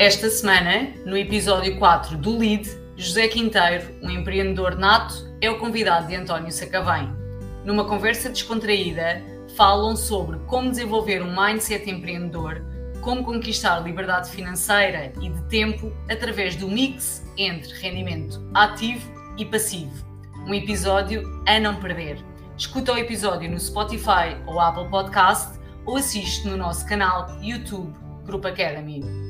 Esta semana, no episódio 4 do LEAD, José Quinteiro, um empreendedor nato, é o convidado de António Sacavém. Numa conversa descontraída, falam sobre como desenvolver um mindset empreendedor, como conquistar liberdade financeira e de tempo através do mix entre rendimento ativo e passivo. Um episódio a não perder. Escuta o episódio no Spotify ou Apple Podcast ou assiste no nosso canal YouTube Grupo Academy.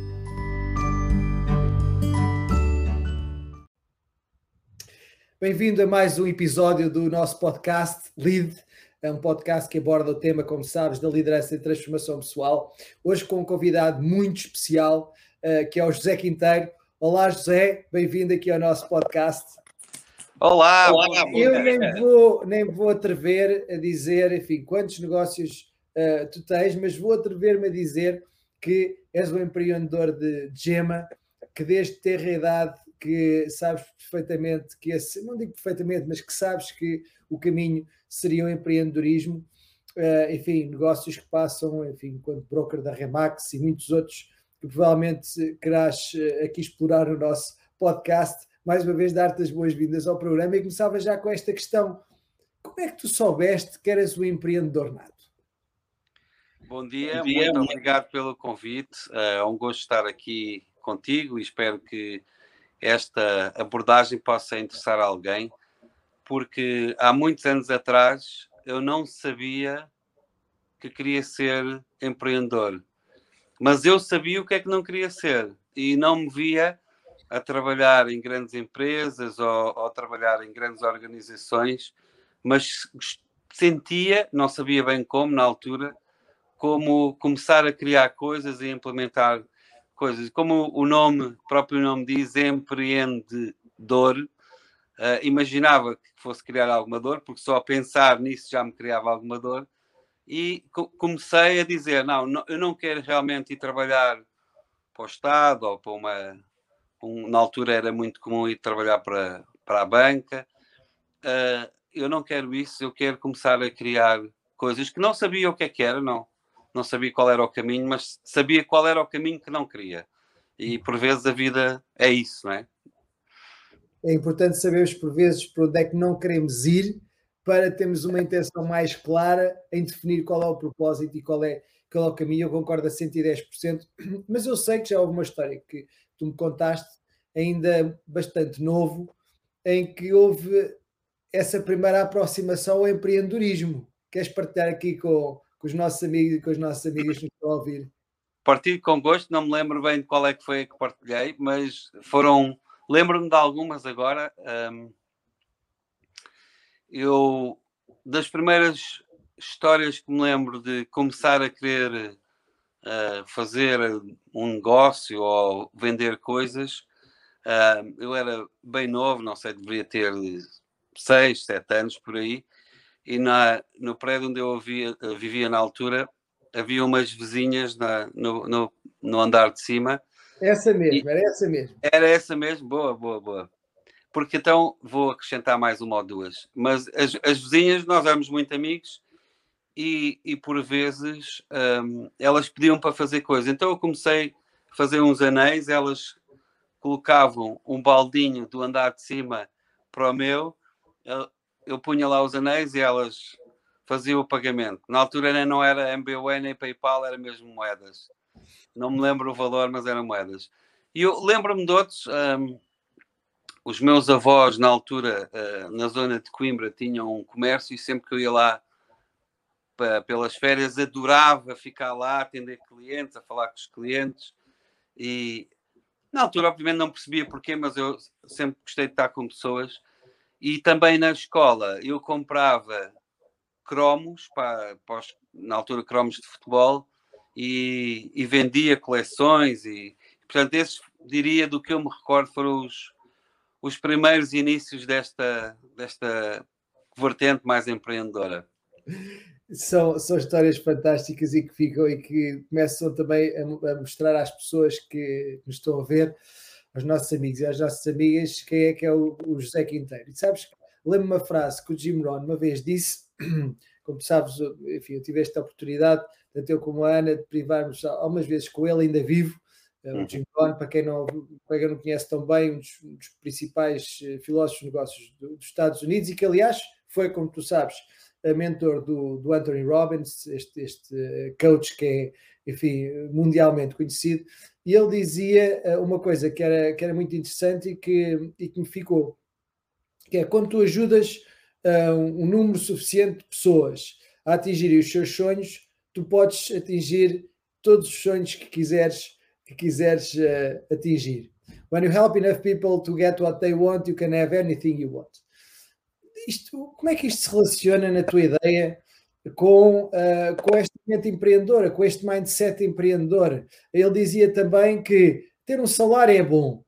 Bem-vindo a mais um episódio do nosso podcast Lead. É um podcast que aborda o tema, como sabes, da liderança e transformação pessoal. Hoje com um convidado muito especial, uh, que é o José Quinteiro. Olá, José, bem-vindo aqui ao nosso podcast. Olá, Olá eu nem vou, nem vou atrever a dizer, enfim, quantos negócios uh, tu tens, mas vou atrever-me a dizer que és um empreendedor de gema, que desde ter a idade que sabes perfeitamente que esse, não digo perfeitamente, mas que sabes que o caminho seria o empreendedorismo, uh, enfim, negócios que passam, enfim, enquanto broker da Remax e muitos outros que provavelmente querás uh, aqui explorar no nosso podcast. Mais uma vez, dar-te as boas-vindas ao programa e começava já com esta questão. Como é que tu soubeste que eras o empreendedor nato? Bom dia, Bom dia, muito obrigado pelo convite. Eh, é um gosto estar aqui contigo e espero que esta abordagem possa interessar alguém, porque há muitos anos atrás eu não sabia que queria ser empreendedor, mas eu sabia o que é que não queria ser e não me via a trabalhar em grandes empresas ou, ou trabalhar em grandes organizações, mas sentia, não sabia bem como na altura, como começar a criar coisas e implementar coisas. Como o nome, próprio nome diz, empreendedor, uh, imaginava que fosse criar alguma dor, porque só a pensar nisso já me criava alguma dor. E co comecei a dizer: não, não, eu não quero realmente ir trabalhar para o Estado ou para uma. Um, na altura era muito comum ir trabalhar para, para a banca. Uh, eu não quero isso, eu quero começar a criar coisas que não sabia o que é que era, não não sabia qual era o caminho, mas sabia qual era o caminho que não queria. E por vezes a vida é isso, não é? É importante sabermos por vezes para onde é que não queremos ir para termos uma intenção mais clara em definir qual é o propósito e qual é, qual é o caminho. Eu concordo a 110%, mas eu sei que já houve uma história que tu me contaste, ainda bastante novo, em que houve essa primeira aproximação ao empreendedorismo. Queres partilhar aqui com, com os nossos amigos e com as nossas amigas que nos estão a ouvir. Partilho com gosto, não me lembro bem de qual é que foi a que partilhei, mas foram. Lembro-me de algumas agora. Um, eu, das primeiras histórias que me lembro de começar a querer uh, fazer um negócio ou vender coisas, uh, eu era bem novo, não sei, deveria ter seis, sete anos por aí, e na, no prédio onde eu vivia, vivia na altura havia umas vizinhas na, no, no, no, andar de cima. Essa mesmo, era essa mesmo. Era essa mesmo, boa, boa, boa. Porque então vou acrescentar mais uma ou duas. Mas as, as vizinhas, nós éramos muito amigos e, e por vezes um, elas pediam para fazer coisas. Então eu comecei a fazer uns anéis, elas colocavam um baldinho do andar de cima para o meu, eu punha lá os anéis e elas faziam o pagamento. Na altura não era MBWay nem PayPal, era mesmo moedas. Não me lembro o valor, mas eram moedas. E eu lembro-me de outros. Um, os meus avós, na altura, uh, na zona de Coimbra, tinham um comércio e sempre que eu ia lá pelas férias, adorava ficar lá, atender clientes, a falar com os clientes. E na altura, obviamente, não percebia porquê, mas eu sempre gostei de estar com pessoas. E também na escola eu comprava cromos, para, para os, na altura cromos de futebol, e, e, vendia coleções. E, portanto, esses, diria, do que eu me recordo, foram os, os primeiros inícios desta, desta vertente mais empreendedora. São, são histórias fantásticas e que ficam e que começam também a, a mostrar às pessoas que nos estão a ver aos nossos amigos e às nossas amigas quem é que é o, o José Quinteiro. E sabes, lembro uma frase que o Jim Rohn uma vez disse, como sabes, enfim, eu tive esta oportunidade, tanto eu como a Ana, de privarmos algumas vezes com ele, ainda vivo, O Jim Rohn, para quem não, para quem não conhece tão bem, um dos, um dos principais filósofos de negócios do, dos Estados Unidos e que, aliás, foi, como tu sabes, mentor do, do Anthony Robbins, este, este coach que é, enfim, mundialmente conhecido, e ele dizia uma coisa que era, que era muito interessante e que, e que me ficou, que é quando tu ajudas uh, um número suficiente de pessoas a atingirem os seus sonhos, tu podes atingir todos os sonhos que quiseres, que quiseres uh, atingir. When you help enough people to get what they want, you can have anything you want. Isto, como é que isto se relaciona na tua ideia com, uh, com esta mente empreendedora, com este mindset empreendedor? Ele dizia também que ter um salário é bom,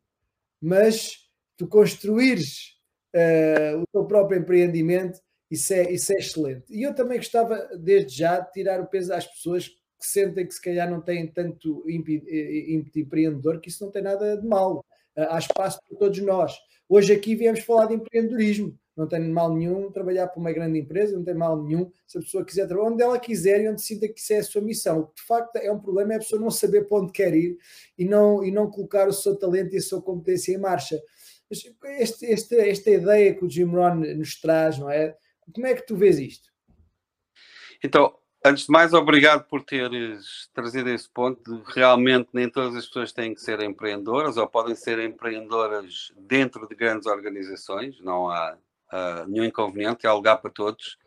mas tu construires uh, o teu próprio empreendimento, isso é, isso é excelente. E eu também gostava, desde já, de tirar o peso às pessoas que sentem que se calhar não têm tanto ímpeto empreendedor, que isso não tem nada de mal. Uh, há espaço para todos nós. Hoje aqui viemos falar de empreendedorismo. Não tem mal nenhum trabalhar para uma grande empresa, não tem mal nenhum se a pessoa quiser trabalhar onde ela quiser e onde sinta que isso é a sua missão. O que de facto é um problema é a pessoa não saber para onde quer ir e não, e não colocar o seu talento e a sua competência em marcha. Este, este, esta ideia que o Jim Rohn nos traz, não é? Como é que tu vês isto? Então, antes de mais, obrigado por teres trazido esse ponto. Realmente, nem todas as pessoas têm que ser empreendedoras ou podem ser empreendedoras dentro de grandes organizações. Não há uh, nenhum inconveniente, há lugar para todos,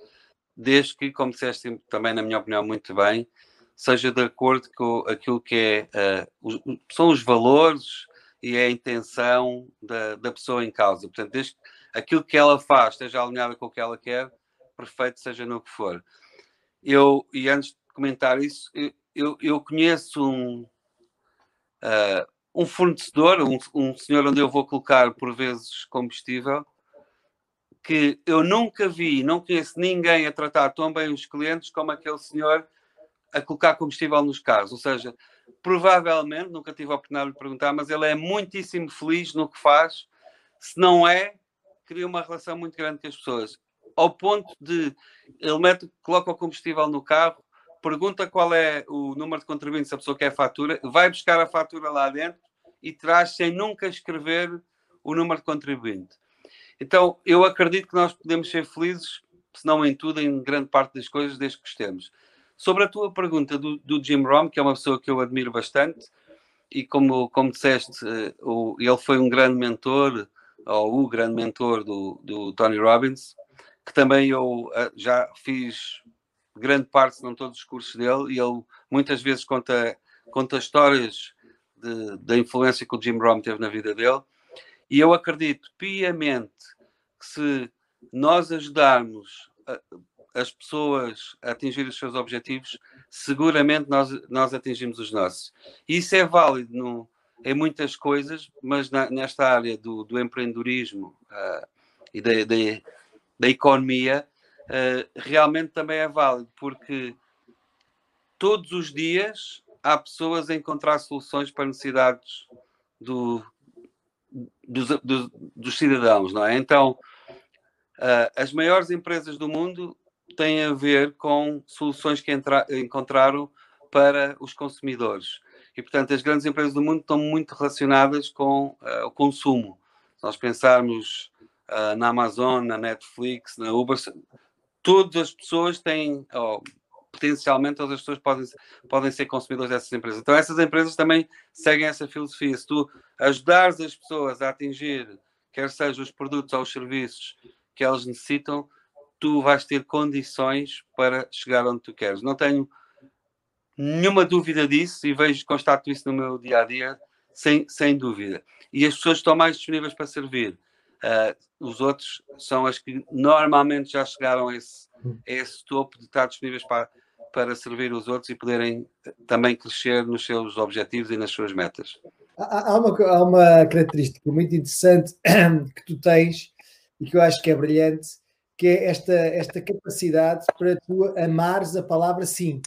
desde que, como disseste também, na minha opinião, muito bem, seja de acordo com aquilo que é, uh, os, são os valores e é a intenção da, da pessoa em causa. Portanto, desde que aquilo que ela faz esteja alinhado com o que ela quer, perfeito, seja no que for. Eu, e antes de comentar isso, eu, eu conheço um, uh, um fornecedor, um, um senhor onde eu vou colocar por vezes combustível, que eu nunca vi, não conheço ninguém a tratar tão bem os clientes como aquele senhor a colocar combustível nos carros. Ou seja, provavelmente, nunca tive a oportunidade de perguntar, mas ele é muitíssimo feliz no que faz. Se não é, cria uma relação muito grande com as pessoas. Ao ponto de ele mete, coloca o combustível no carro, pergunta qual é o número de contribuinte, se a pessoa quer fatura, vai buscar a fatura lá dentro e traz sem nunca escrever o número de contribuinte. Então, eu acredito que nós podemos ser felizes, se não em tudo, em grande parte das coisas, desde que gostemos. Sobre a tua pergunta do, do Jim Rom, que é uma pessoa que eu admiro bastante, e como, como disseste, uh, o, ele foi um grande mentor, ou o grande mentor do, do Tony Robbins, que também eu uh, já fiz grande parte, se não todos os cursos dele, e ele muitas vezes conta, conta histórias de, da influência que o Jim Rom teve na vida dele. E eu acredito piamente que se nós ajudarmos as pessoas a atingir os seus objetivos, seguramente nós, nós atingimos os nossos. Isso é válido no, em muitas coisas, mas na, nesta área do, do empreendedorismo uh, e da, da, da economia, uh, realmente também é válido, porque todos os dias há pessoas a encontrar soluções para necessidades do, dos, dos, dos cidadãos, não é? Então, uh, as maiores empresas do mundo tem a ver com soluções que entra, encontraram para os consumidores. E, portanto, as grandes empresas do mundo estão muito relacionadas com uh, o consumo. Se nós pensarmos uh, na Amazon, na Netflix, na Uber, todas as pessoas têm, oh, potencialmente, todas as pessoas podem, podem ser consumidores dessas empresas. Então, essas empresas também seguem essa filosofia. Se tu ajudares as pessoas a atingir, quer sejam os produtos ou os serviços que elas necessitam, tu vais ter condições para chegar onde tu queres. Não tenho nenhuma dúvida disso e vejo, constato isso no meu dia a dia, sem, sem dúvida. E as pessoas estão mais disponíveis para servir. Uh, os outros são as que normalmente já chegaram a esse, a esse topo de estar disponíveis para, para servir os outros e poderem também crescer nos seus objetivos e nas suas metas. Há, uma, há uma característica muito interessante que tu tens e que eu acho que é brilhante, que é esta, esta capacidade para tu amares a palavra sim.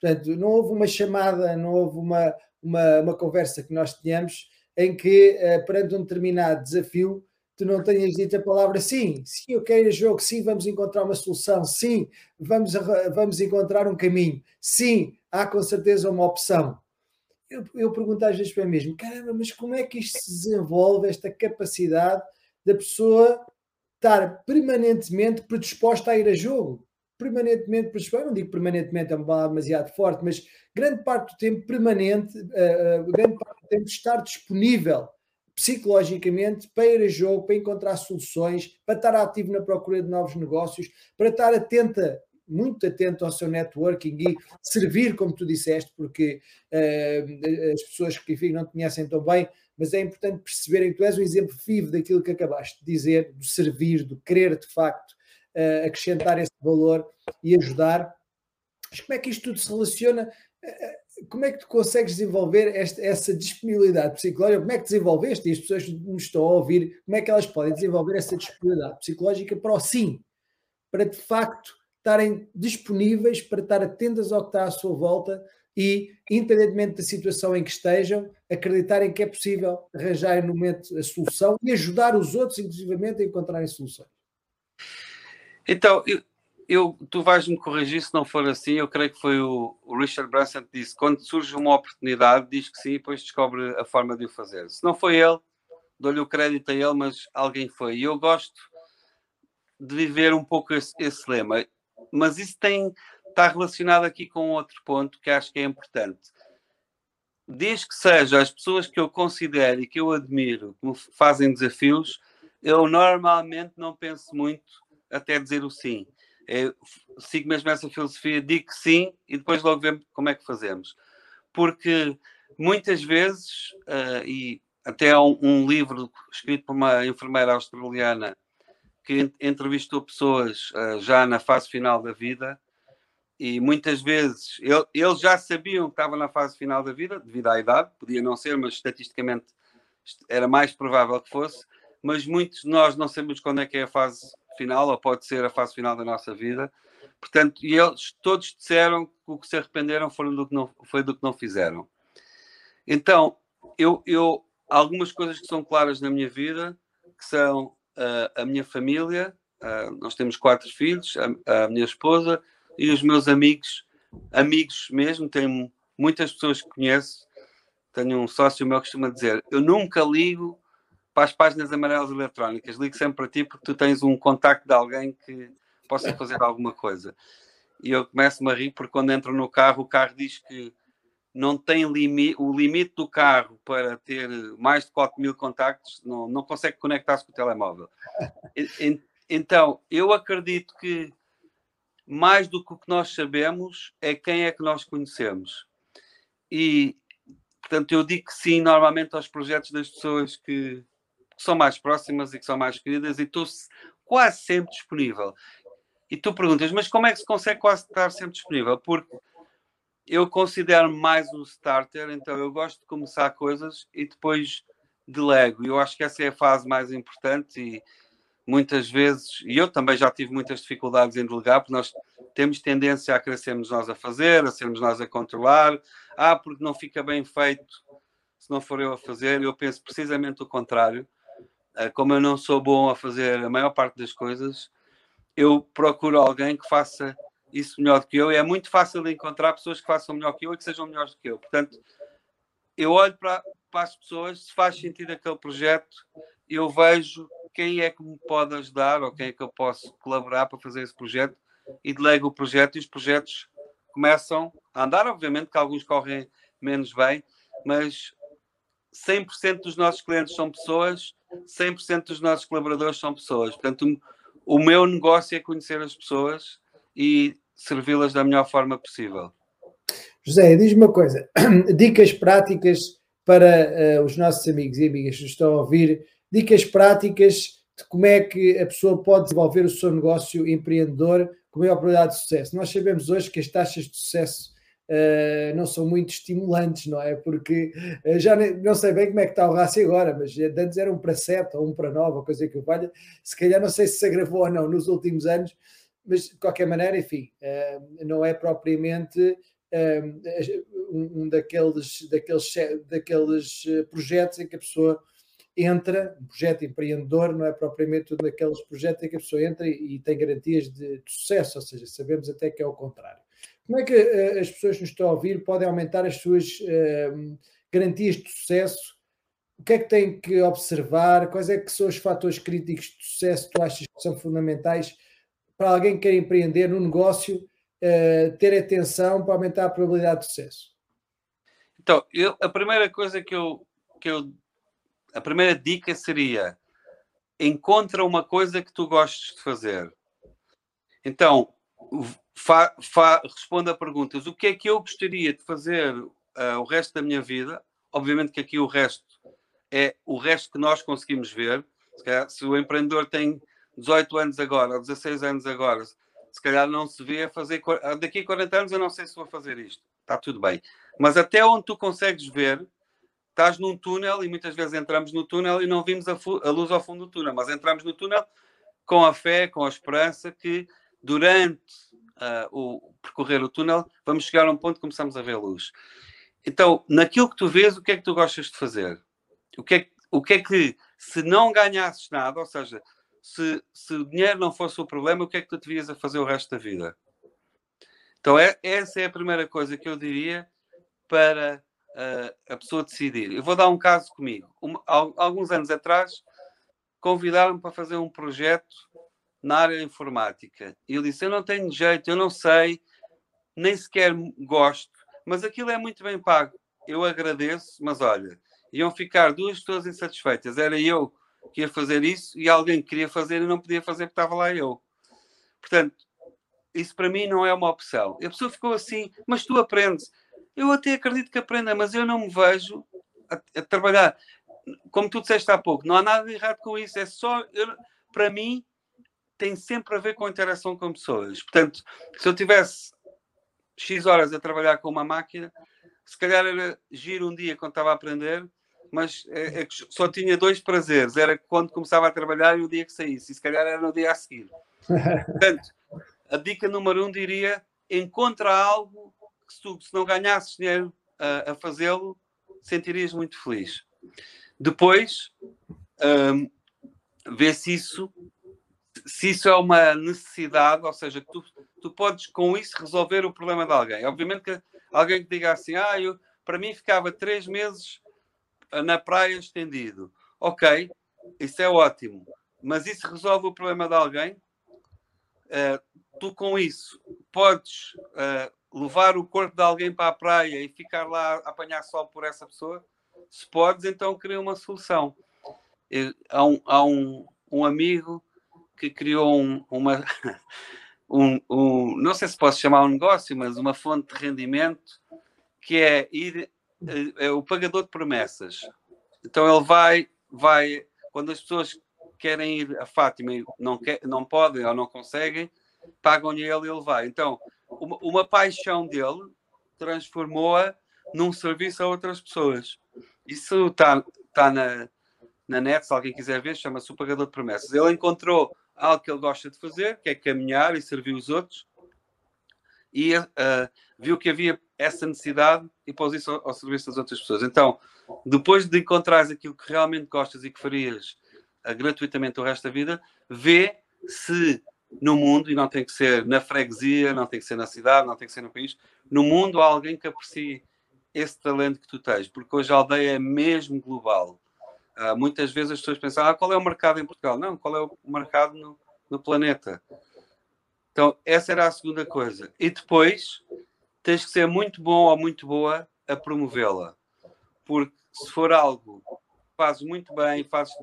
Portanto, não houve uma chamada, não houve uma, uma, uma conversa que nós tínhamos em que, uh, perante um determinado desafio, tu não tenhas dito a palavra sim. Sim, eu quero jogo, sim, vamos encontrar uma solução, sim, vamos, vamos encontrar um caminho, sim, há com certeza uma opção. eu, eu pergunto às vezes para mim mesmo: caramba, mas como é que isto se desenvolve, esta capacidade da pessoa estar permanentemente predisposta a ir a jogo? Permanentemente predisposta, não digo permanentemente, é uma palavra demasiado forte, mas grande parte do tempo permanente, uh, grande parte do tempo estar disponível psicologicamente para ir a jogo, para encontrar soluções, para estar ativo na procura de novos negócios, para estar atenta, muito atento ao seu networking e servir, como tu disseste, porque uh, as pessoas que enfim, não te conhecem tão bem, mas é importante perceberem que tu és um exemplo vivo daquilo que acabaste de dizer, do servir, do querer de facto uh, acrescentar esse valor e ajudar. Mas como é que isto tudo se relaciona? Uh, como é que tu consegues desenvolver esta, essa disponibilidade psicológica? Como é que desenvolveste? E as pessoas que estão a ouvir, como é que elas podem desenvolver essa disponibilidade psicológica para o sim? Para de facto estarem disponíveis, para estar atentas ao que está à sua volta e, independentemente da situação em que estejam, acreditarem que é possível arranjar no momento a solução e ajudar os outros, inclusivamente, a encontrarem soluções. Então, eu, eu, tu vais-me corrigir se não for assim. Eu creio que foi o, o, Richard Branson que disse: quando surge uma oportunidade, diz que sim, e depois descobre a forma de o fazer. Se não foi ele, dou-lhe o crédito a ele, mas alguém foi. E eu gosto de viver um pouco esse, esse lema, mas isso tem está relacionado aqui com outro ponto que acho que é importante. Desde que seja as pessoas que eu considero e que eu admiro que me fazem desafios, eu normalmente não penso muito até dizer o sim é, sigo mesmo essa filosofia, digo que sim e depois logo vemos como é que fazemos. Porque muitas vezes, uh, e até há um, um, livro escrito por uma enfermeira australiana que entrevistou pessoas uh, já na fase final da vida e muitas vezes ele, eles já sabiam que estavam na fase final da vida, devido à idade, podia não ser, mas estatisticamente era mais provável que fosse, mas muitos de nós não sabemos quando é que é a fase final, ou pode ser a fase final da nossa vida. Portanto, e eles todos disseram que o que se arrependeram foram do que não, foi do que não fizeram. Então, eu, eu algumas coisas que são claras na minha vida, que são uh, a minha família, uh, nós temos quatro filhos, a, a, minha esposa e os meus amigos, amigos mesmo, tenho muitas pessoas que conheço, tenho um sócio meu que costuma dizer, eu nunca ligo para as páginas amarelas eletrónicas. Ligo sempre para ti porque tu tens um contacto de alguém que possa fazer alguma coisa. E eu começo-me a rir porque quando entro no carro, o carro diz que não tem limite, o limite do carro para ter mais de 4 mil contactos, não, não consegue conectar-se com o telemóvel. Então, eu acredito que mais do que o que nós sabemos é quem é que nós conhecemos. E, portanto, eu digo que sim, normalmente, aos projetos das pessoas que, que são mais próximas e que são mais queridas e estou quase sempre disponível. E tu perguntas, mas como é que se consegue quase estar sempre disponível? Porque eu considero mais um starter, então eu gosto de começar coisas e depois delego. Eu acho que essa é a fase mais importante e muitas vezes, e eu também já tive muitas dificuldades em delegar, porque nós temos tendência a crescermos nós a fazer, a sermos nós a controlar. Ah, porque não fica bem feito se não for eu a fazer. Eu penso precisamente o contrário. Eh, como eu não sou bom a fazer a maior parte das coisas, eu procuro alguém que faça isso melhor do que eu. E é muito fácil encontrar pessoas que façam melhor que eu e que sejam melhores do que eu. Portanto, eu olho para, para as pessoas, se faz sentido aquele projeto, eu vejo quem é que me pode ajudar ou quem é que eu posso colaborar para fazer esse projeto e delego o projeto e os projetos começam a andar. Obviamente que alguns correm menos bem, mas 100% dos nossos clientes são pessoas 100% dos nossos colaboradores são pessoas. Portanto, o meu negócio é conhecer as pessoas e servi-las da melhor forma possível. José, diz-me uma coisa: dicas práticas para uh, os nossos amigos e amigas que estão a ouvir, dicas práticas de como é que a pessoa pode desenvolver o seu negócio empreendedor com maior probabilidade de sucesso. Nós sabemos hoje que as taxas de sucesso uh, não são muito estimulantes, não é? Porque uh, já não sei bem como é que está o rácio agora, mas antes era um para 7 ou um para 9, ou coisa que eu valha. Se calhar não sei se se agravou ou não nos últimos anos, mas de qualquer maneira, enfim, uh, não é propriamente um, um daqueles, daqueles, daqueles projetos em que a pessoa entra, um projeto empreendedor não é propriamente um daqueles projetos em que a pessoa entra e, e tem garantias de, de, sucesso, ou seja, sabemos até que é o contrário. Como é que uh, as pessoas que nos estão a ouvir podem aumentar as suas uh, garantias de sucesso? O que é que têm que observar? Quais é que são os fatores críticos de sucesso que tu achas que são fundamentais para alguém que quer empreender no negócio uh, ter atenção para aumentar a probabilidade de sucesso? Então, eu, a primeira coisa que eu, que eu. A primeira dica seria encontra uma coisa que tu gostes de fazer. Então, fa, fa, a perguntas. O que é que eu gostaria de fazer uh, o resto da minha vida? Obviamente que aqui o resto é o resto que nós conseguimos ver. Se, calhar, se o empreendedor tem 18 anos agora, ou 16 anos agora, se calhar não se vê a fazer. Daqui a 40 anos eu não sei se vou fazer isto. Está tudo bem. Mas até onde tu consegues ver, estás num túnel e muitas vezes entramos no túnel e não vimos a, a, luz ao fundo do túnel, mas entramos no túnel com a fé, com a esperança que durante uh, o percorrer o túnel vamos chegar a um ponto que começamos a ver luz. Então, naquilo que tu vês, o que é que tu gostas de fazer? O que é, o que, é que se não ganhasses nada, ou seja, se, se o dinheiro não fosse o problema, o que é que tu devias a fazer o resto da vida? Então, é, essa é a primeira coisa que eu diria para a pessoa decidir. Eu vou dar um caso comigo. Um, alguns anos atrás, convidaram-me para fazer um projeto na área informática. E eu disse: Eu não tenho jeito, eu não sei, nem sequer gosto, mas aquilo é muito bem pago. Eu agradeço, mas olha, iam ficar duas pessoas insatisfeitas. Era eu que ia fazer isso e alguém que queria fazer e não podia fazer porque estava lá eu. Portanto, isso para mim não é uma opção. E a pessoa ficou assim, mas tu aprendes. Eu até acredito que aprenda, mas eu não me vejo a, a trabalhar. Como tu disseste há pouco, não há nada de errado com isso. É só, eu, para mim, tem sempre a ver com a interação com pessoas. Portanto, se eu tivesse X horas a trabalhar com uma máquina, se calhar era giro um dia quando estava a aprender, mas é, é só tinha dois prazeres. Era quando começava a trabalhar e o dia que saísse. E se calhar era no dia a seguir. Portanto, a dica número um diria, encontra algo se tu se não ganhasses dinheiro a, a fazê-lo, sentirias muito feliz. Depois, um, vê se isso, se isso é uma necessidade, ou seja, tu, tu podes com isso resolver o problema de alguém. Obviamente que alguém que diga assim, ah, eu, para mim ficava três meses ah, na praia estendido. Ok, isso é ótimo. Mas isso resolve o problema de alguém? Uh, tu com isso podes uh, levar o corpo de alguém para a praia e ficar lá a apanhar sol por essa pessoa? Se podes, então cria uma solução. Há um, há um, um amigo que criou um, uma, um, um, não sei se posso chamar um negócio, mas uma fonte de rendimento que é ir é, é o pagador de promessas. Então ele vai, vai quando as pessoas querem ir a Fátima e não, quer, não podem ou não conseguem, pagam-lhe ele e ele vai. Então, uma, uma paixão dele transformou-a num serviço a outras pessoas. Isso está tá na, na net, se alguém quiser ver, chama-se o Pagador de Promessas. Ele encontrou algo que ele gosta de fazer, que é caminhar e servir os outros, e uh, viu que havia essa necessidade e pôs isso ao, ao, serviço das outras pessoas. Então, depois de encontrares aquilo que realmente gostas e que farias uh, gratuitamente o resto da vida, vê se no mundo, e não tem que ser na freguesia, não tem que ser na cidade, não tem que ser no país, no mundo há alguém que aprecie esse talento que tu tens, porque hoje a aldeia é mesmo global. Uh, muitas vezes as pessoas pensam, ah, qual é o mercado em Portugal? Não, qual é o mercado no, no planeta? Então, essa era a segunda coisa. E depois, tens que ser muito bom ou muito boa a promovê-la. Porque se for algo fazes muito bem, fazes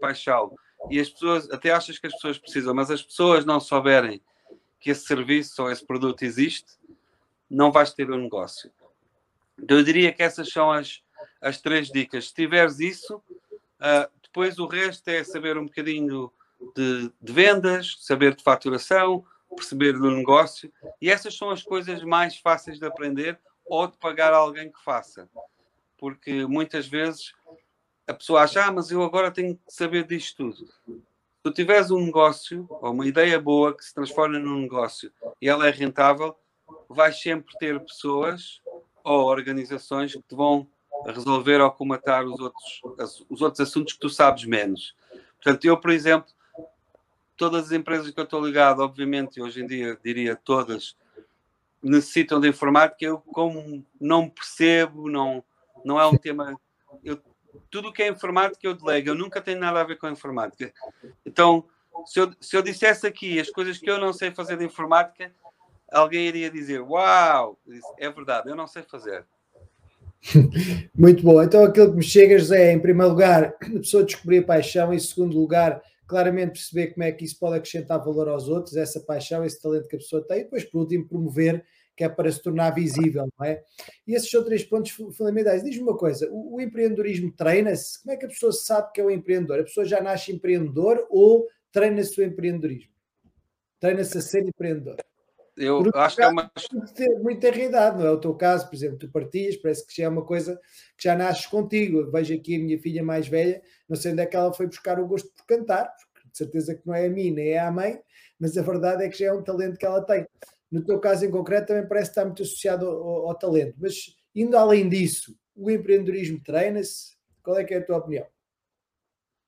paixão, e as pessoas, até achas que as pessoas precisam, mas as pessoas não souberem que esse serviço ou esse produto existe, não vais ter um negócio. Então eu diria que essas são as, as três dicas. Se tiveres isso, uh, depois o resto é saber um bocadinho de, de, vendas, saber de faturação, perceber do negócio, e essas são as coisas mais fáceis de aprender ou de pagar a alguém que faça. Porque muitas vezes a pessoa acha, ah, mas eu agora tenho que saber disto tudo. Se tu tiveres um negócio ou uma ideia boa que se transforma num negócio e ela é rentável, vais sempre ter pessoas ou organizações que te vão resolver ou comatar os outros, os outros assuntos que tu sabes menos. Portanto, eu, por exemplo, todas as empresas que eu estou ligado, obviamente, hoje em dia diria todas, necessitam de informática, eu como não percebo, não, não é um tema. Eu, tudo o que é informática eu delego, eu nunca tenho nada a ver com a informática. Então, se eu, se eu dissesse aqui as coisas que eu não sei fazer de informática, alguém iria dizer: Uau, é verdade, eu não sei fazer. Muito bom. Então, aquilo que me chega, José, é, em primeiro lugar, a pessoa descobrir paixão, em segundo lugar, claramente perceber como é que isso pode acrescentar valor aos outros, essa paixão, esse talento que a pessoa tem, e depois, por último, promover, que é para se tornar visível, não é? E esses são três pontos fundamentais. Diz-me uma coisa: o, o empreendedorismo treina-se? Como é que a pessoa sabe que é um empreendedor? A pessoa já nasce empreendedor ou treina-se o empreendedorismo? Treina-se a ser empreendedor? Eu acho que é uma. Muito ter idade, não é o teu caso, por exemplo, tu partias, parece que já é uma coisa que já nasces contigo. Eu vejo aqui a minha filha mais velha, não sei onde é que ela foi buscar o gosto por cantar, porque de certeza que não é a mim nem é a mãe, mas a verdade é que já é um talento que ela tem. No teu caso em concreto, também parece estar muito associado ao, ao talento. Mas indo além disso, o empreendedorismo treina-se? Qual é que é a tua opinião?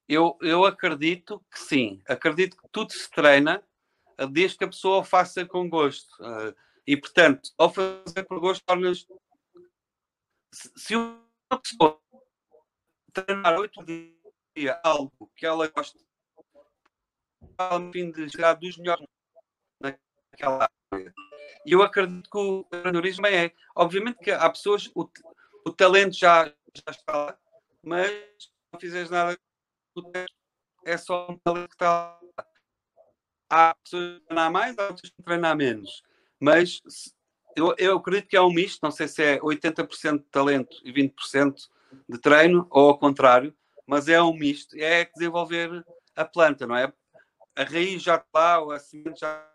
Eu, eu acredito que sim. Acredito que tudo se treina desde que a pessoa o faça com gosto. Uh, e, portanto, ao fazer por gosto, tornas. Se, se uma pessoa treinar oito dias algo que ela gosta, a fim de chegar dos melhores naquela área. E eu acredito que o empreendedorismo é. Obviamente que há pessoas, o, o talento já, já está lá, mas se não fizeres nada, é só um talento que está lá há pessoas que treinar mais, há pessoas que treinar menos. Mas eu, eu acredito que é um misto, não sei se é 80% de talento e 20% de treino, ou ao contrário, mas é um misto, é desenvolver a planta, não é? A raiz já está lá, a semente já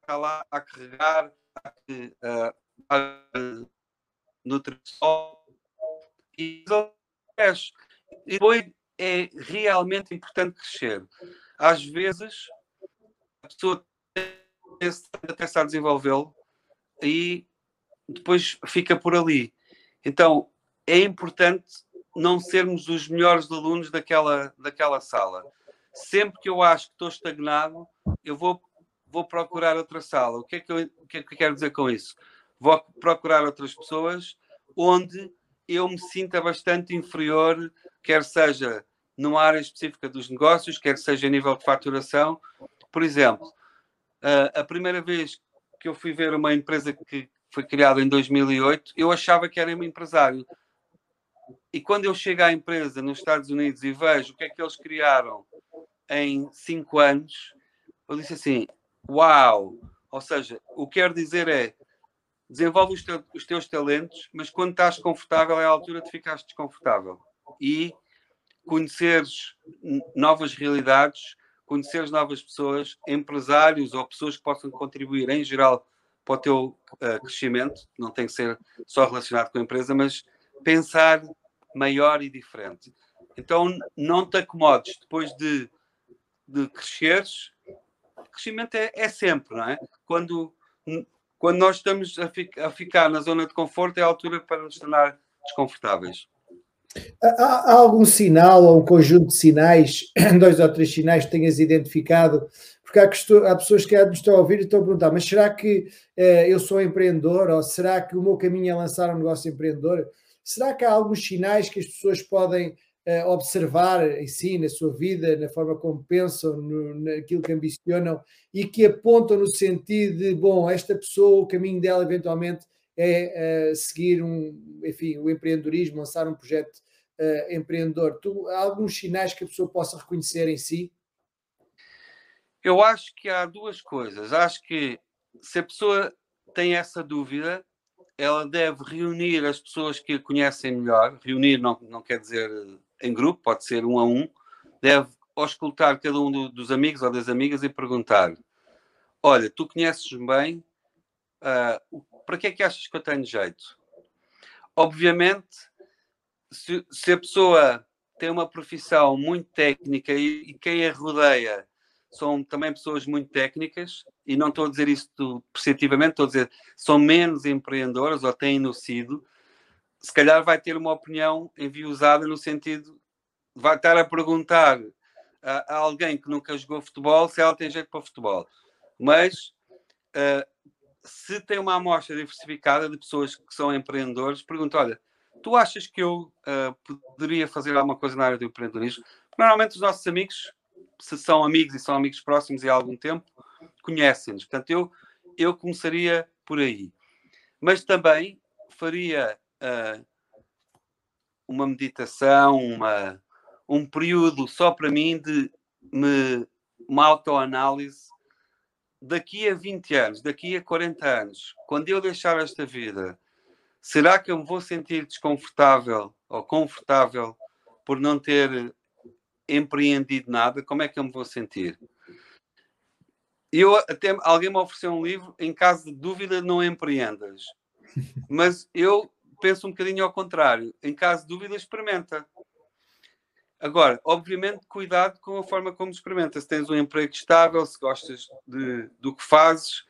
está lá a carregar, a, a, a nutrição e depois é realmente importante crescer. Às vezes pessoa está a desenvolvê-lo e depois fica por ali. Então é importante não sermos os melhores alunos daquela, daquela sala. Sempre que eu acho que estou estagnado, eu vou, vou procurar outra sala. O que, é que eu, o que é que eu quero dizer com isso? Vou procurar outras pessoas onde eu me sinta bastante inferior, quer seja numa área específica dos negócios, quer seja a nível de faturação, por exemplo, a primeira vez que eu fui ver uma empresa que foi criada em 2008, eu achava que era um empresário. E quando eu chego à empresa nos Estados Unidos e vejo o que é que eles criaram em cinco anos, eu disse assim: Uau! Ou seja, o que quero dizer é desenvolve os, te os teus talentos, mas quando estás confortável é a altura de ficares desconfortável. E conheceres novas realidades conhecer novas pessoas, empresários ou pessoas que possam contribuir em geral para o teu uh, crescimento, não tem que ser só relacionado com a empresa, mas pensar maior e diferente. Então, não te acomodes depois de, de cresceres. Crescimento é, é sempre, não é? Quando, quando nós estamos a, fi, a ficar na zona de conforto, é a altura para nos tornar desconfortáveis. Há, há, algum sinal ou um conjunto de sinais, dois ou três sinais que tenhas identificado? Porque há, há pessoas que nos estão a ouvir e estão a perguntar: mas será que eh, eu sou empreendedor? Ou será que o meu caminho é lançar um negócio empreendedor? Será que há alguns sinais que as pessoas podem eh, observar em si, na sua vida, na forma como pensam, no, naquilo que ambicionam e que apontam no sentido de: bom, esta pessoa, o caminho dela eventualmente é uh, seguir um, enfim, o empreendedorismo, lançar um projeto uh, empreendedor. Tu, há alguns sinais que a pessoa possa reconhecer em si? Eu acho que há duas coisas. Acho que se a pessoa tem essa dúvida, ela deve reunir as pessoas que a conhecem melhor. Reunir não, não quer dizer em grupo, pode ser um a um. Deve auscultar cada um do, dos amigos ou das amigas e perguntar: Olha, tu conheces-me bem, uh, para que é que achas que eu tenho jeito? Obviamente, se, se a pessoa tem uma profissão muito técnica e, e, quem a rodeia são também pessoas muito técnicas, e não estou a dizer isto perceptivamente, estou a dizer são menos empreendedoras ou têm no sido, se calhar vai ter uma opinião enviosada no sentido vai estar a perguntar a, a, alguém que nunca jogou futebol se ela tem jeito para futebol. Mas uh, se tem uma amostra diversificada de pessoas que são empreendedores, pergunto: olha, tu achas que eu uh, poderia fazer alguma coisa na área do empreendedorismo? Normalmente os nossos amigos, se são amigos e são amigos próximos há algum tempo, conhecem-nos. Portanto, eu, eu começaria por aí. Mas também faria uh, uma meditação, uma, um período só para mim de me, uma autoanálise daqui a 20 anos, daqui a 40 anos, quando eu deixar esta vida, será que eu me vou sentir desconfortável ou confortável por não ter empreendido nada? Como é que eu me vou sentir? Eu até alguém me ofereceu um livro, em caso de dúvida, não empreendas. Mas eu penso um bocadinho ao contrário. Em caso de dúvida, experimenta. Agora, obviamente, cuidado com a forma como experimenta. Se tens um emprego estável, se gostas de, do que fazes,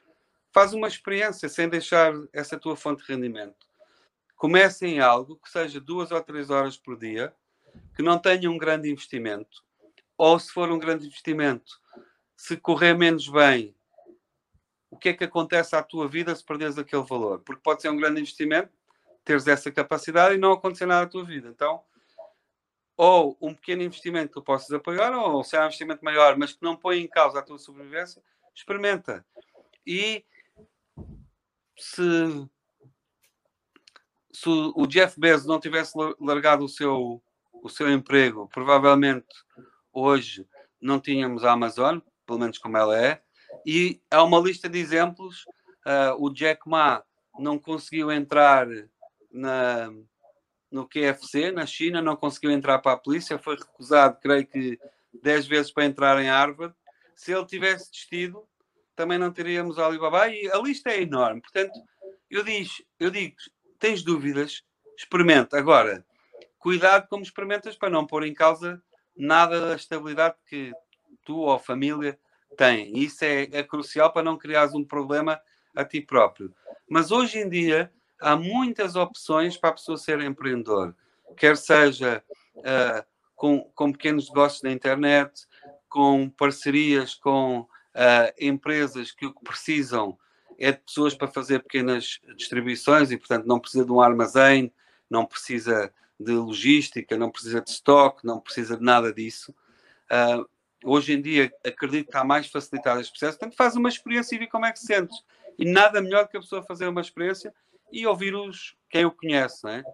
faz uma experiência sem deixar essa tua fonte de rendimento. Comece em algo que seja duas ou três horas por dia, que não tenha um grande investimento. Ou se for um grande investimento, se correr menos bem, o que é que acontece à tua vida se perderes aquele valor? Porque pode ser um grande investimento, teres essa capacidade e não acontecer nada à tua vida. Então, ou um pequeno investimento que possas apoiar, ou se há um investimento maior, mas que não põe em causa a tua sobrevivência, experimenta. E se, se o Jeff Bezos não tivesse largado o seu, o seu emprego, provavelmente hoje não tínhamos a Amazon, pelo menos como ela é, e há uma lista de exemplos. Uh, o Jack Ma não conseguiu entrar na, no QFC, na China, não conseguiu entrar para a polícia, foi recusado, creio que 10 vezes para entrar em Harvard. Se ele tivesse desistido, também não teríamos Alibaba e a lista é enorme. Portanto, eu, diz, eu digo, tens dúvidas, experimenta. Agora, cuidado como experimentas para não pôr em causa nada da estabilidade que tu ou a família têm. Isso é, é crucial para não criares um problema a ti próprio. Mas hoje em dia, há muitas opções para a pessoa ser empreendedor, quer seja uh, com, com pequenos negócios na internet, com parcerias com uh, empresas que o que precisam é de pessoas para fazer pequenas distribuições e, portanto, não precisa de um armazém, não precisa de logística, não precisa de estoque, não precisa de nada disso. Uh, hoje em dia, acredito que está mais facilitado este processo. Portanto, faz uma experiência e vê como é que se sentes. E nada melhor que a pessoa fazer uma experiência e ouvir os, quem o conhece, não é?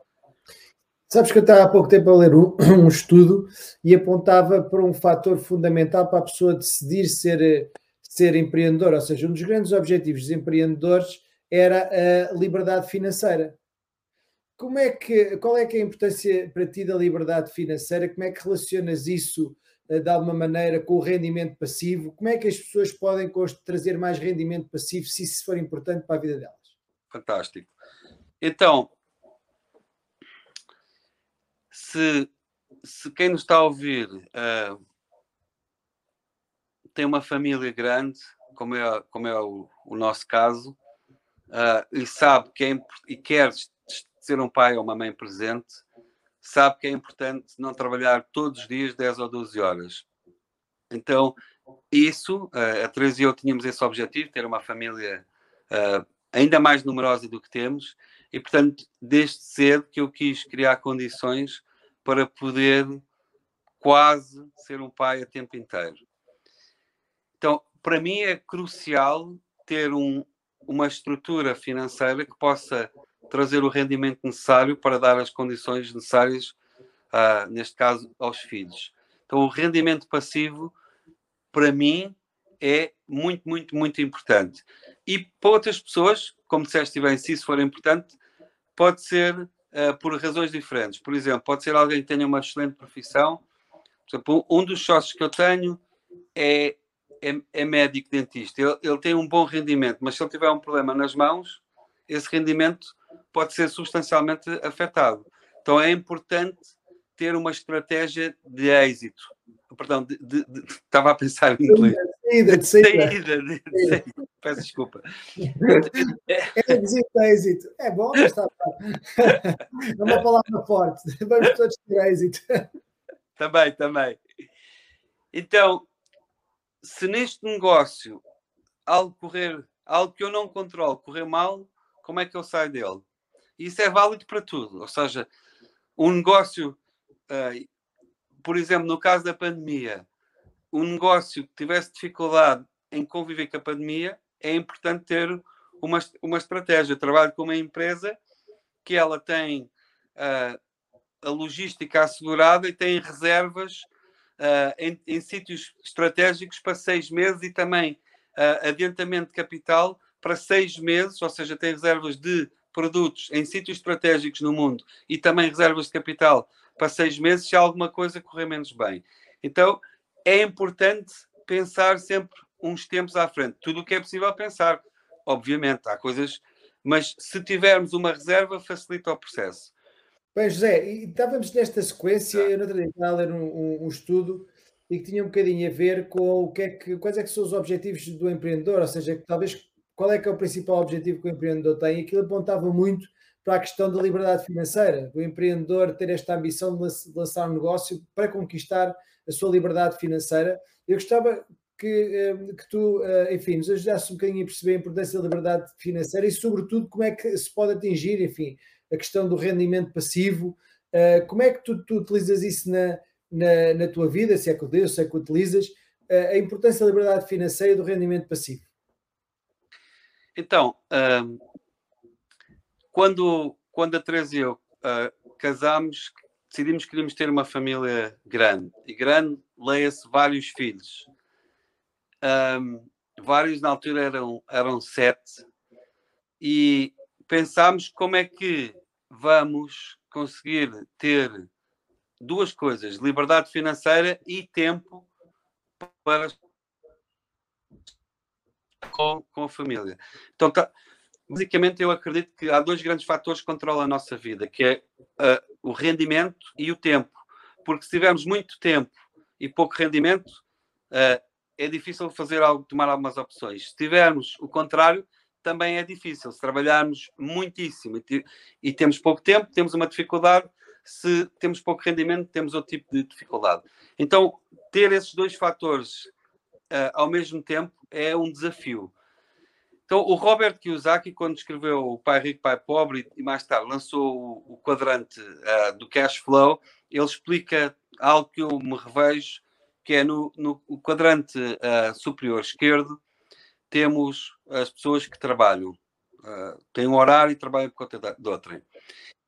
Sabes que eu estava há pouco tempo a ler um, um, estudo e apontava para um fator fundamental para a pessoa decidir ser, ser empreendedor, ou seja, um dos grandes objetivos dos empreendedores era a liberdade financeira. Como é que, qual é que é a importância para ti da liberdade financeira? Como é que relacionas isso eh, de alguma maneira com o rendimento passivo? Como é que as pessoas podem trazer mais rendimento passivo se isso for importante para a vida delas? Fantástico. Então, se, se quem nos está a ouvir uh, tem uma família grande, como é, como é o, o nosso caso, uh, e sabe que é, e quer ser um pai ou uma mãe presente, sabe que é importante não trabalhar todos os dias 10 ou 12 horas. Então, isso, uh, a Teresa e eu tínhamos esse objetivo, ter uma família uh, ainda mais numerosa do que temos, e, portanto, desde cedo que eu quis criar condições para poder quase ser um pai a tempo inteiro. Para mim é crucial ter um, uma estrutura financeira que possa trazer o rendimento necessário para dar as condições necessárias, uh, neste caso, aos filhos. Então, o rendimento passivo, para mim, é muito, muito, muito importante. E para outras pessoas, como disseste bem, se isso for importante, pode ser uh, por razões diferentes. Por exemplo, pode ser alguém que tenha uma excelente profissão. Por exemplo, um dos sócios que eu tenho é, é, é médico dentista. Ele, ele tem um bom rendimento, mas se ele tiver um problema nas mãos, esse rendimento pode ser substancialmente afetado. Então é importante ter uma estratégia de êxito. Perdão, de, de, de, estava a pensar em inglês. Saída, de saída. De saída, Peço desculpa. É êxito, êxito. É bom, mas está É uma palavra forte. Vamos todos ter êxito. Também, também. Então, se neste negócio algo correr, algo que eu não controlo, correr mal, como é que eu saio dele? Isso é válido para tudo. Ou seja, um negócio, uh, por exemplo, no caso da pandemia, um negócio que tivesse dificuldade em conviver com a pandemia, é importante ter uma, uma estratégia. Eu trabalho com uma empresa que ela tem uh, a logística assegurada e tem reservas uh, em, em sítios estratégicos para seis meses e também uh, adiantamento de capital para seis meses, ou seja, tem reservas de produtos em sítios estratégicos no mundo e também reservas de capital para seis meses se alguma coisa correr menos bem. Então, é importante pensar sempre uns tempos à frente. Tudo o que é possível pensar, obviamente, há coisas, mas se tivermos uma reserva, facilita o processo. Bem, José, e estávamos nesta sequência, eu não estava a ler um, um, um, estudo e que tinha um bocadinho a ver com o que é que, quais é que são os objetivos do empreendedor, ou seja, talvez qual é que é o principal objetivo que o empreendedor tem, e aquilo apontava muito para a questão da liberdade financeira, do empreendedor ter esta ambição de lançar um negócio para conquistar a sua liberdade financeira. Eu gostava que, eh, que tu, eh, enfim, nos ajudasse um bocadinho a perceber a importância da liberdade financeira e, sobretudo, como é que se pode atingir, enfim, a questão do rendimento passivo. Uh, como é que tu, tu utilizas isso na, na, na, tua vida, se é que o se é que utilizas, uh, a importância da liberdade financeira e do rendimento passivo? Então, uh, quando, quando a Teresa e eu casámos, decidimos que queríamos ter uma família grande. E grande, leia-se vários filhos. Um, vários na altura eram, eram sete. E pensámos como é que vamos conseguir ter duas coisas: liberdade financeira e tempo para com, com a família. Então, tá, basicamente, eu acredito que há dois grandes fatores que controlam a nossa vida, que é uh, o rendimento e o tempo. Porque se tivermos muito tempo e pouco rendimento, uh, é difícil fazer algo, tomar algumas opções. Se tivermos o contrário, também é difícil. Se trabalharmos muitíssimo e, temos pouco tempo, temos uma dificuldade. Se temos pouco rendimento, temos outro tipo de dificuldade. Então, ter esses dois fatores uh, ao mesmo tempo é um desafio. Então, o Robert Kiyosaki, quando escreveu O Pai Rico, Pai Pobre e mais tarde lançou o, o quadrante uh, do cash flow, ele explica algo que eu me revejo, que é no, no quadrante uh, superior esquerdo, temos as pessoas que trabalham, uh, têm um horário e trabalham por conta de outra.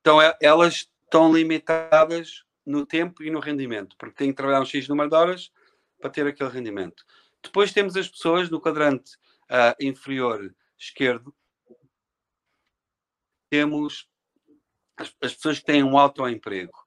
Então é, elas estão limitadas no tempo e no rendimento, porque têm que trabalhar um X número de horas para ter aquele rendimento. Depois temos as pessoas no quadrante uh, inferior esquerdo, temos as, as, pessoas que têm um autoemprego,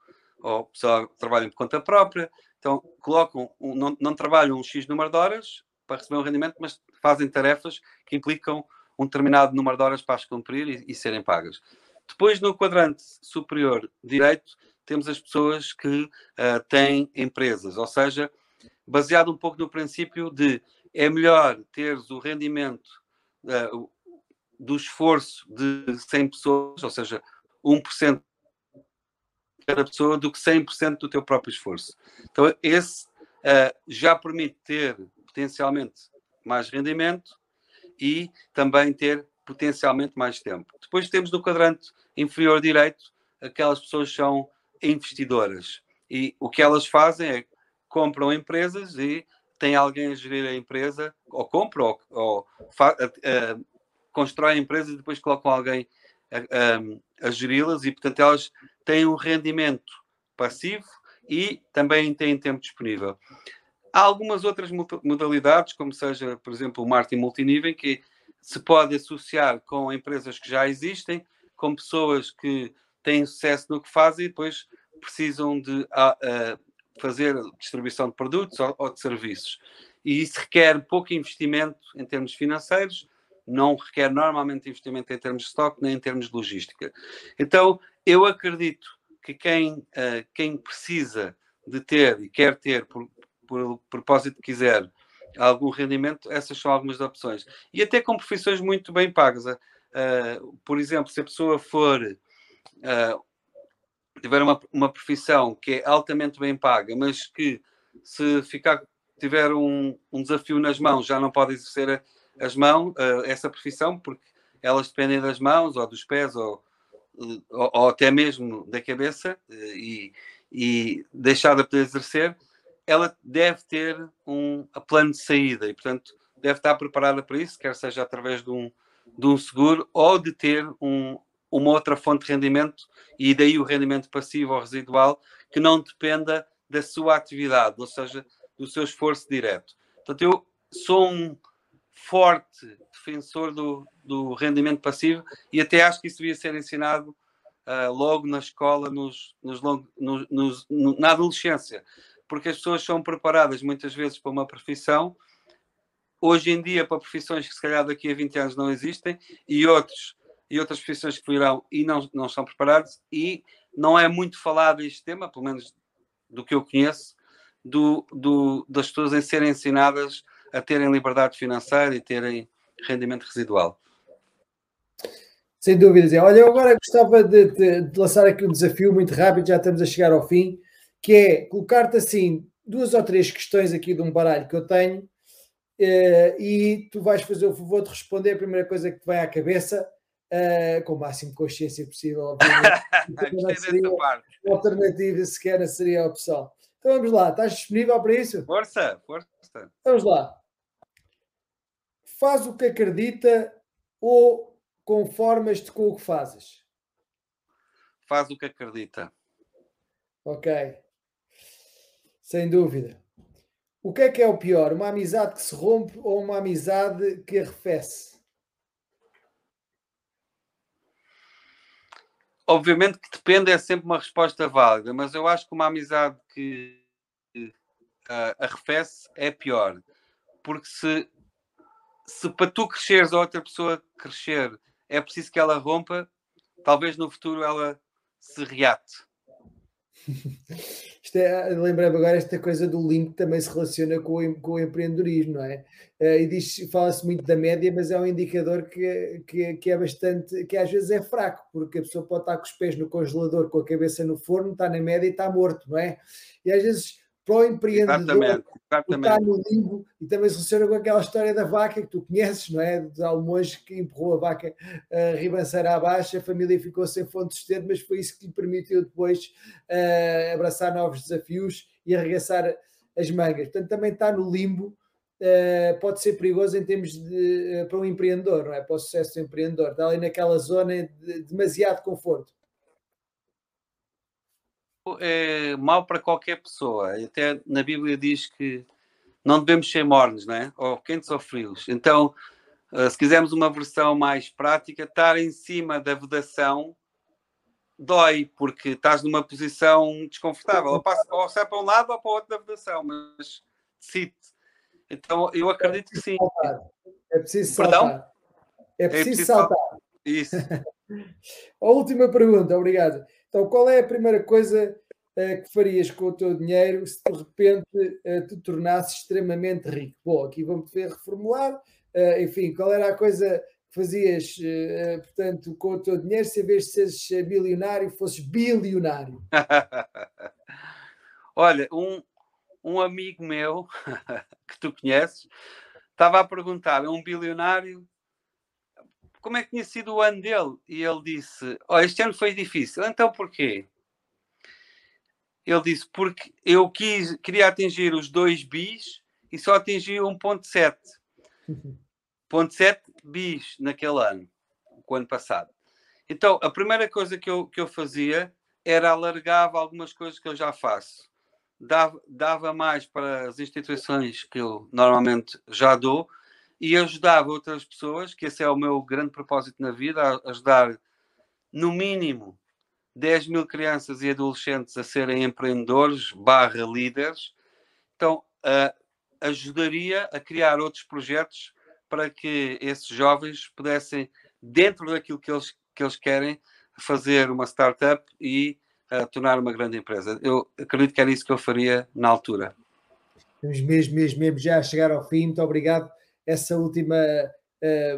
ou pessoal que trabalham por conta própria, então colocam, um, não, não trabalham um X número de horas para receber um rendimento, mas fazem tarefas que implicam um determinado número de horas para as cumprir e, e serem pagas. Depois, no quadrante superior direito, temos as pessoas que uh, têm empresas, ou seja, baseado um pouco no princípio de é melhor teres o rendimento uh, do esforço de 100 pessoas, ou seja, 1% de cada pessoa, do que 100% do teu próprio esforço. Então, esse uh, já permite ter potencialmente mais rendimento e também ter potencialmente mais tempo. Depois temos no quadrante inferior direito aquelas pessoas que são investidoras e o que elas fazem é compram empresas e tem alguém a gerir a empresa ou compram ou, ou uh, constroem empresas e depois colocam alguém a, a, a geri-las e portanto elas têm um rendimento passivo e também têm tempo disponível. Há algumas outras modalidades, como seja, por exemplo, o marketing multinível, que se pode associar com empresas que já existem, com pessoas que têm sucesso no que fazem e depois precisam de a, a fazer distribuição de produtos ou, ou de serviços. E isso requer pouco investimento em termos financeiros, não requer normalmente investimento em termos de estoque nem em termos de logística. Então, eu acredito que quem, uh, quem precisa de ter e quer ter por, propósito quiser algum rendimento, essas são algumas opções. E até com profissões muito bem pagas. Uh, por exemplo, se a pessoa for uh, tiver uma, uma profissão que é altamente bem paga, mas que se ficar tiver um, um desafio nas mãos já não pode exercer as mãos, essa profissão, porque elas dependem das mãos ou dos pés ou, ou, ou até mesmo da cabeça e, e deixar de poder exercer, ela deve ter um plano de saída e, portanto, deve estar preparada para isso, quer seja através de um, de um seguro ou de ter um, uma outra fonte de rendimento e daí o rendimento passivo ou residual que não dependa da sua atividade, ou seja, do seu esforço direto. Portanto, eu sou um forte defensor do, do rendimento passivo e até acho que isso devia ser ensinado uh, logo na escola, nos, nos, nos, nos, na adolescência, porque as pessoas são preparadas muitas vezes para uma profissão, hoje em dia para profissões que se calhar daqui a 20 anos não existem e outros e outras profissões que virão e não, não estão preparados e não é muito falado este tema, pelo menos do que eu conheço, do, do, das pessoas em serem ensinadas a terem liberdade financeira e terem rendimento residual. Sem dúvidas. Olha, eu agora gostava de, de, de, lançar aqui um desafio muito rápido, já estamos a chegar ao fim, que é colocar-te assim duas ou três questões aqui de um baralho que eu tenho eh, e tu vais fazer o favor de responder a primeira coisa que te vem à cabeça Uh, com o máximo de consciência possível, obviamente. a alternativa sequer seria a opção. Então vamos lá, estás disponível para isso? Força, força. Vamos lá. Faz o que acredita ou conformas-te com o que fazes? Faz o que acredita. Ok. Sem dúvida. O que é que é o pior? Uma amizade que se rompe ou uma amizade que arrefece? obviamente que depende, é sempre uma resposta válida, mas eu acho que uma amizade que uh, arrefece é pior. Porque se, se para tu cresceres ou outra pessoa crescer é preciso que ela rompa, talvez no futuro ela se reate. É, lembrei-me agora esta coisa do link também se relaciona com o, com o empreendedorismo, não é? Uh, e diz, fala-se muito da média, mas é um indicador que, que, que, é bastante, que às vezes é fraco, porque a pessoa pode estar com os pés no congelador, com a cabeça no forno, está na média e está morto, não é? E às vezes para o empreendedor exatamente, exatamente. está no limbo e também se relaciona com aquela história da vaca que tu conheces, não é? De Almonge que empurrou a vaca uh, ribanceira abaixo, a família ficou sem fonte de sustento, mas foi isso que lhe permitiu depois uh, abraçar novos desafios e arregaçar as mangas. Portanto, também está no limbo, uh, pode ser perigoso em termos de, uh, para um empreendedor, não é? Para o sucesso do empreendedor, está ali naquela zona de demasiado conforto é mau para qualquer pessoa. Até na Bíblia diz que não devemos ser mornos, né? ou quentes ou frios. Então, eh, se quisermos uma versão mais prática, estar em cima da vedação dói, porque estás numa posição desconfortável. Ou, passa, ou sai para um lado ou para o outro da vedação, mas decide. Então, eu acredito que sim. É preciso saltar. Perdão? É preciso, é preciso saltar. saltar. Isso. a última pergunta, obrigado. Então, qual é a primeira coisa uh, que farias com o teu dinheiro se de repente uh, te tornasses extremamente rico? Bom, aqui vamos ver reformular. Uh, enfim, qual era a coisa que fazias, portanto, com o teu dinheiro se em vez de seres bilionário, fosses bilionário? Olha, um, um amigo meu que tu conheces estava a perguntar a um bilionário como é que tinha sido o ano dele? E ele disse: oh, Este ano foi difícil. Então porquê? Ele disse: Porque eu quis, queria atingir os 2 bis e só atingi 1,7. 1,7 bis naquele ano, o ano passado. Então, a primeira coisa que eu, que eu fazia era alargava algumas coisas que eu já faço. Dava, dava mais para as instituições que eu normalmente já dou e ajudava outras pessoas, que esse é o meu grande propósito na vida, ajudar no mínimo 10 mil crianças e adolescentes a serem empreendedores barra líderes. Então, uh, ajudaria a criar outros projetos para que esses jovens pudessem, dentro daquilo que eles, que eles querem, fazer uma startup e uh, tornar uma grande empresa. Eu acredito que era isso que eu faria na altura. Estamos mesmo, mesmo, mesmo já a chegar ao fim. Muito obrigado essa última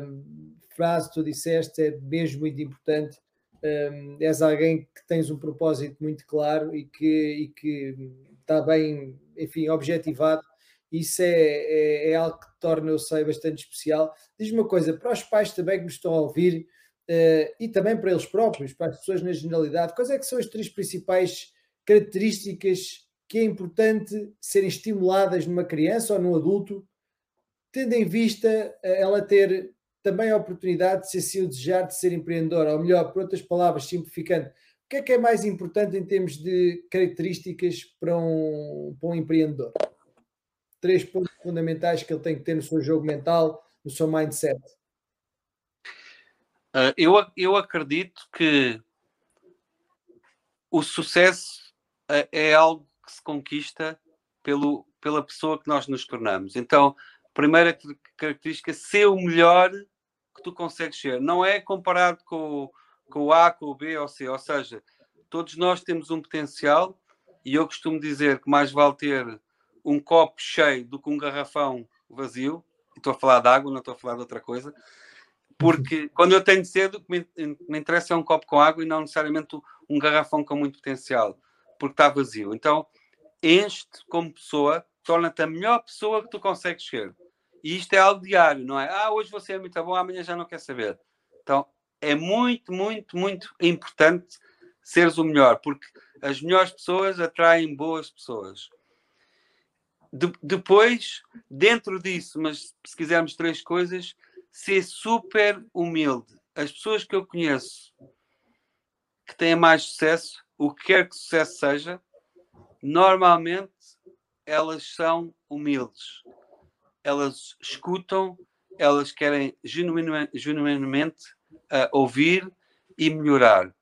um, frase que tu disseste é mesmo muito importante. Um, és alguém que tens um propósito muito claro e que, e que está bem, enfim, objetivado isso é, é, é, algo que torna, eu sei, bastante especial. Diz-me uma coisa, para os pais também que me estão a ouvir, uh, e também para eles próprios, para as pessoas na generalidade, quais é que são as três principais características que é importante serem estimuladas numa criança ou num adulto, tendo em vista eh, ela ter também a oportunidade, se assim o desejar, de ser empreendedora, ou melhor, por outras palavras, simplificando, o que é que é mais importante em termos de características para um, para um empreendedor? Três pontos fundamentais que ele tem que ter no seu jogo mental, no seu mindset. Uh, eu, eu acredito que o sucesso é, é algo que se conquista pelo, pela pessoa que nós nos tornamos. Então, primeira característica, ser o melhor que tu consegues ser. Não é comparado com, com o A, com o B ou C. Ou seja, todos nós temos um potencial e eu costumo dizer que mais vale ter um copo cheio do que um garrafão vazio. Estou a falar de água, não estou a falar de outra coisa. Porque quando eu tenho cedo, o que me, me interessa é um copo com água e não necessariamente um garrafão com muito potencial, porque está vazio. Então, enche-te como pessoa, torna-te a melhor pessoa que tu consegues ser. E isto é algo diário, não é? Ah, hoje você é muito bom, amanhã já não quer saber. Então, é muito, muito, muito importante seres o melhor, porque as melhores pessoas atraem boas pessoas. De, depois, dentro disso, mas se quisermos três coisas, ser super humilde. As pessoas que eu conheço que têm mais sucesso, o que quer que sucesso seja, normalmente elas são humildes. Elas escutam, elas querem genuinamente, genuinamente uh, ouvir e melhorar.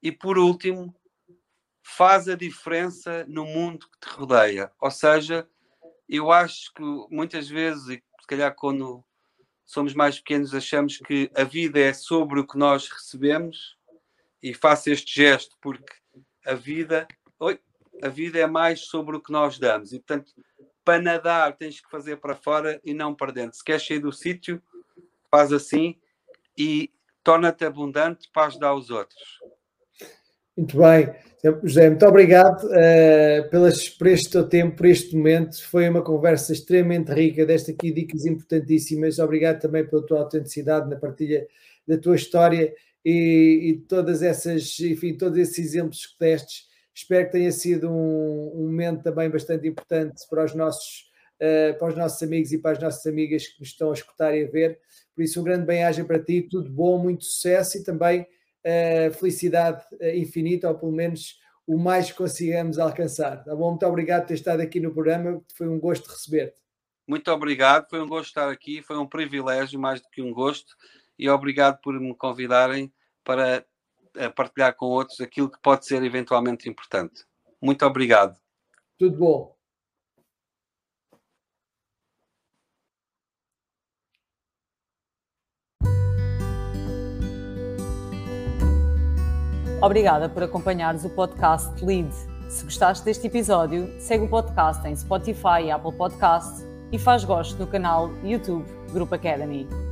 E por último, faz a diferença no mundo que te rodeia. Ou seja, eu acho que muitas vezes, e se calhar quando somos mais pequenos, achamos que a vida é sobre o que nós recebemos, e faço este gesto porque a vida oi, a vida é mais sobre o que nós damos. E, portanto, para nadar tens que fazer para fora e não para dentro. Se queres sair do sítio, faz assim e torna-te abundante para ajudar os outros. Muito bem. José, muito obrigado uh, pelas, por este teu tempo, por este momento. Foi uma conversa extremamente rica, desta aqui dicas importantíssimas. Obrigado também pela tua autenticidade na partilha da tua história e, e todas essas, enfim, todos esses exemplos que destes Espero que tenha sido um, um momento também bastante importante para os nossos uh, para os nossos amigos e para as nossas amigas que nos estão a escutar e a ver. Por isso, um grande bem-aja para ti, tudo bom, muito sucesso e também uh, felicidade uh, infinita, ou pelo menos o mais que consigamos alcançar. Tá bom? Muito obrigado por ter estado aqui no programa, foi um gosto receber-te. Muito obrigado, foi um gosto estar aqui, foi um privilégio, mais do que um gosto, e obrigado por me convidarem para a partilhar com outros aquilo que pode ser eventualmente importante. Muito obrigado. Tudo bom. Obrigada por acompanhares o podcast Lead. Se gostaste deste episódio, segue o podcast em Spotify e Apple Podcasts e faz gosto no canal YouTube Grupo Academy.